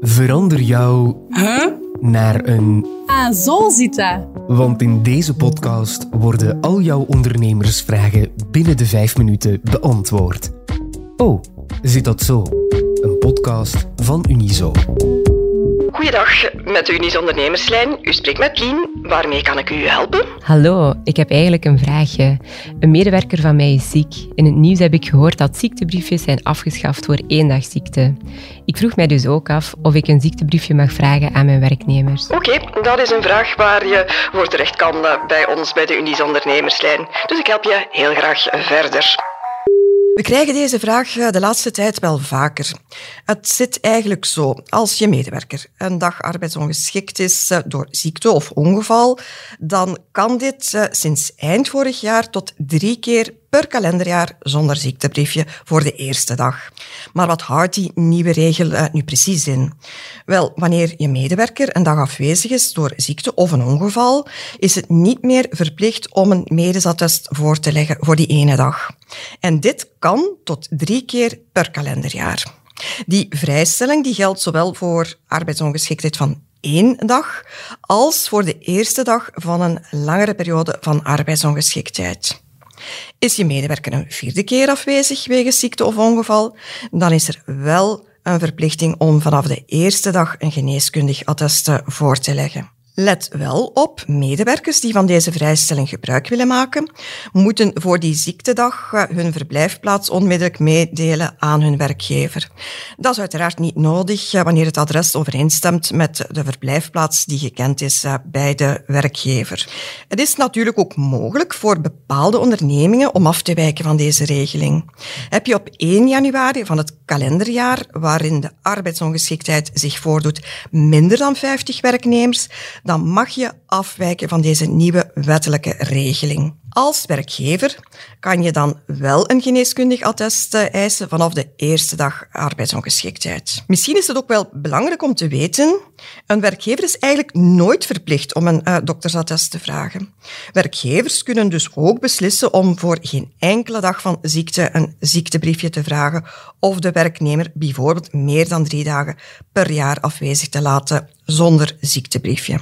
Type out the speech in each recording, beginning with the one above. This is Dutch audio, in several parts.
Verander jou Huh? naar een. Ah, zo zit dat. Want in deze podcast worden al jouw ondernemersvragen binnen de vijf minuten beantwoord. Oh, zit dat zo? Een podcast van Unizo. Goeiedag, met de Unis Ondernemerslijn. U spreekt met Lien. Waarmee kan ik u helpen? Hallo, ik heb eigenlijk een vraagje. Een medewerker van mij is ziek. In het nieuws heb ik gehoord dat ziektebriefjes zijn afgeschaft voor eendagsziekte. Ik vroeg mij dus ook af of ik een ziektebriefje mag vragen aan mijn werknemers. Oké, dat is een vraag waar je voor terecht kan eh, bij ons bij de Unis Ondernemerslijn. Dus ik help je heel graag verder. We krijgen deze vraag eh, de laatste tijd wel vaker. Het zit eigenlijk zo. Als je medewerker een dag arbeidsongeschikt is eh, door ziekte of ongeval, dan kan dit eh, sinds eind vorig jaar tot drie keer per kalenderjaar zonder ziektebriefje voor de eerste dag. Maar wat houdt die nieuwe regel uh, nu precies in? Wel, wanneer je medewerker een dag afwezig is door ziekte of een ongeval, is het niet meer verplicht om een medesattest voor te leggen voor die ene dag. En dit kan tot drie keer per kalenderjaar. Die vrijstelling die geldt zowel voor arbeidsongeschiktheid van één dag als voor de eerste dag van een langere periode van arbeidsongeschiktheid. Is je medewerker een vierde keer afwezig wegens ziekte of ongeval, dan is er wel een verplichting om vanaf de eerste dag een geneeskundig attest voor te leggen. Let wel op, medewerkers die van deze vrijstelling gebruik willen maken, moeten voor die ziektedag hun verblijfplaats onmiddellijk meedelen aan hun werkgever. Dat is uiteraard niet nodig wanneer het adres overeenstemt met de verblijfplaats die gekend is bij de werkgever. Het is natuurlijk ook mogelijk voor bepaalde ondernemingen om af te wijken van deze regeling. Heb je op 1 januari van het kalenderjaar waarin de arbeidsongeschiktheid zich voordoet minder dan 50 werknemers, dan mag je afwijken van deze nieuwe wettelijke regeling. Als werkgever kan je dan wel een geneeskundig attest eisen vanaf de eerste dag arbeidsongeschiktheid. Misschien is het ook wel belangrijk om te weten, een werkgever is eigenlijk nooit verplicht om een uh, doktersattest te vragen. Werkgevers kunnen dus ook beslissen om voor geen enkele dag van ziekte een ziektebriefje te vragen of de werknemer bijvoorbeeld meer dan drie dagen per jaar afwezig te laten zonder ziektebriefje.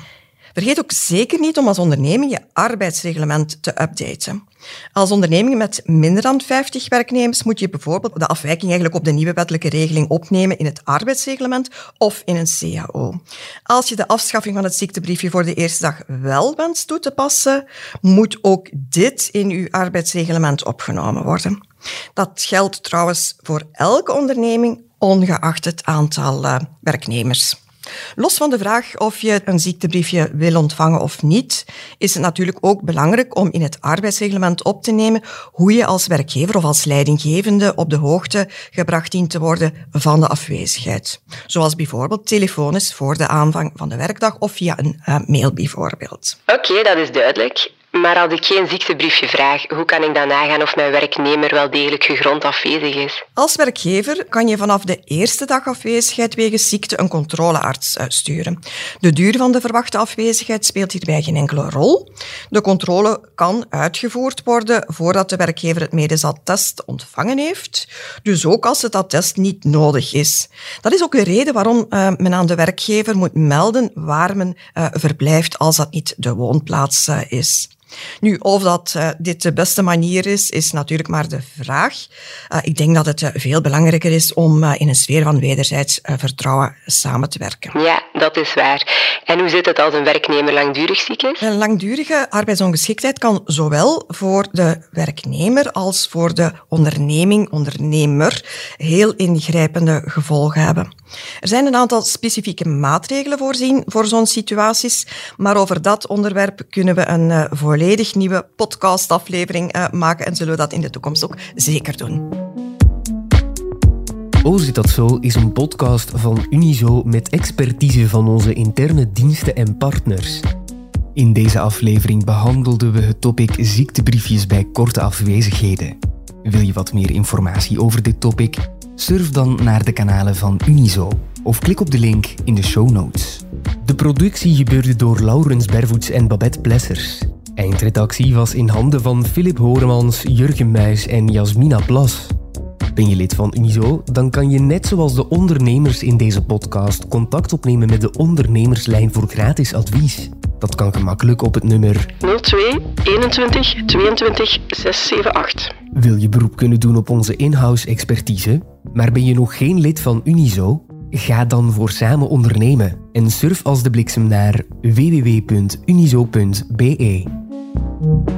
Vergeet ook zeker niet om als onderneming je arbeidsreglement te updaten. Als onderneming met minder dan 50 werknemers moet je bijvoorbeeld de afwijking eigenlijk op de nieuwe wettelijke regeling opnemen in het arbeidsreglement of in een CAO. Als je de afschaffing van het ziektebriefje voor de eerste dag wel wenst toe te passen, moet ook dit in uw arbeidsreglement opgenomen worden. Dat geldt trouwens voor elke onderneming, ongeacht het aantal uh, werknemers. Los van de vraag of je een ziektebriefje wil ontvangen of niet, is het natuurlijk ook belangrijk om in het arbeidsreglement op te nemen hoe je als werkgever of als leidinggevende op de hoogte gebracht dient te worden van de afwezigheid. Zoals bijvoorbeeld telefonisch voor de aanvang van de werkdag of via een uh, mail bijvoorbeeld. Oké, dat is duidelijk. Maar als ik geen ziektebriefje vraag, hoe kan ik dan nagaan of mijn werknemer wel degelijk gegrond afwezig is? Als werkgever kan je vanaf de eerste dag afwezigheid wegens ziekte een controlearts sturen. De duur van de verwachte afwezigheid speelt hierbij geen enkele rol. De controle kan uitgevoerd worden voordat de werkgever het medisch attest ontvangen heeft, dus ook als het attest niet nodig is. Dat is ook de reden waarom uh, men aan de werkgever moet melden waar men uh, verblijft als dat niet de woonplaats is. Nu, of dat uh, dit de beste manier is, is natuurlijk maar de vraag. Uh, ik denk dat het uh, veel belangrijker is om in een sfeer van wederzijds vertrouwen samen te werken. Ja, dat is waar. En hoe zit het als een werknemer langdurig ziek is? Een langdurige arbeidsongeschiktheid kan zowel voor de werknemer als voor de onderneming, ondernemer, heel ingrijpende gevolgen hebben. Er zijn een aantal specifieke maatregelen voorzien voor zo'n situaties, maar over dat onderwerp kunnen we een uh, volledig nieuwe podcastaflevering uh, maken en zullen we dat in de toekomst ook zeker doen. Oh, zit dat zo is een podcast van Unizo met expertise van onze interne diensten en partners. In deze aflevering behandelden we het topic ziektebriefjes bij korte afwezigheden. Wil je wat meer informatie over dit topic? Surf dan naar de kanalen van Unizo of klik op de link in de show notes. De productie gebeurde door Laurens Bervoets en Babette Plessers. Eindredactie was in handen van Philip Horemans, Jurgen Muis en Jasmina Plas. Ben je lid van Unizo? Dan kan je net zoals de ondernemers in deze podcast contact opnemen met de ondernemerslijn voor gratis advies. Dat kan gemakkelijk op het nummer 02 21 22 678. Wil je beroep kunnen doen op onze in-house expertise, maar ben je nog geen lid van Unizo? Ga dan voor samen ondernemen en surf als de bliksem naar www.unizo.be. Thank you.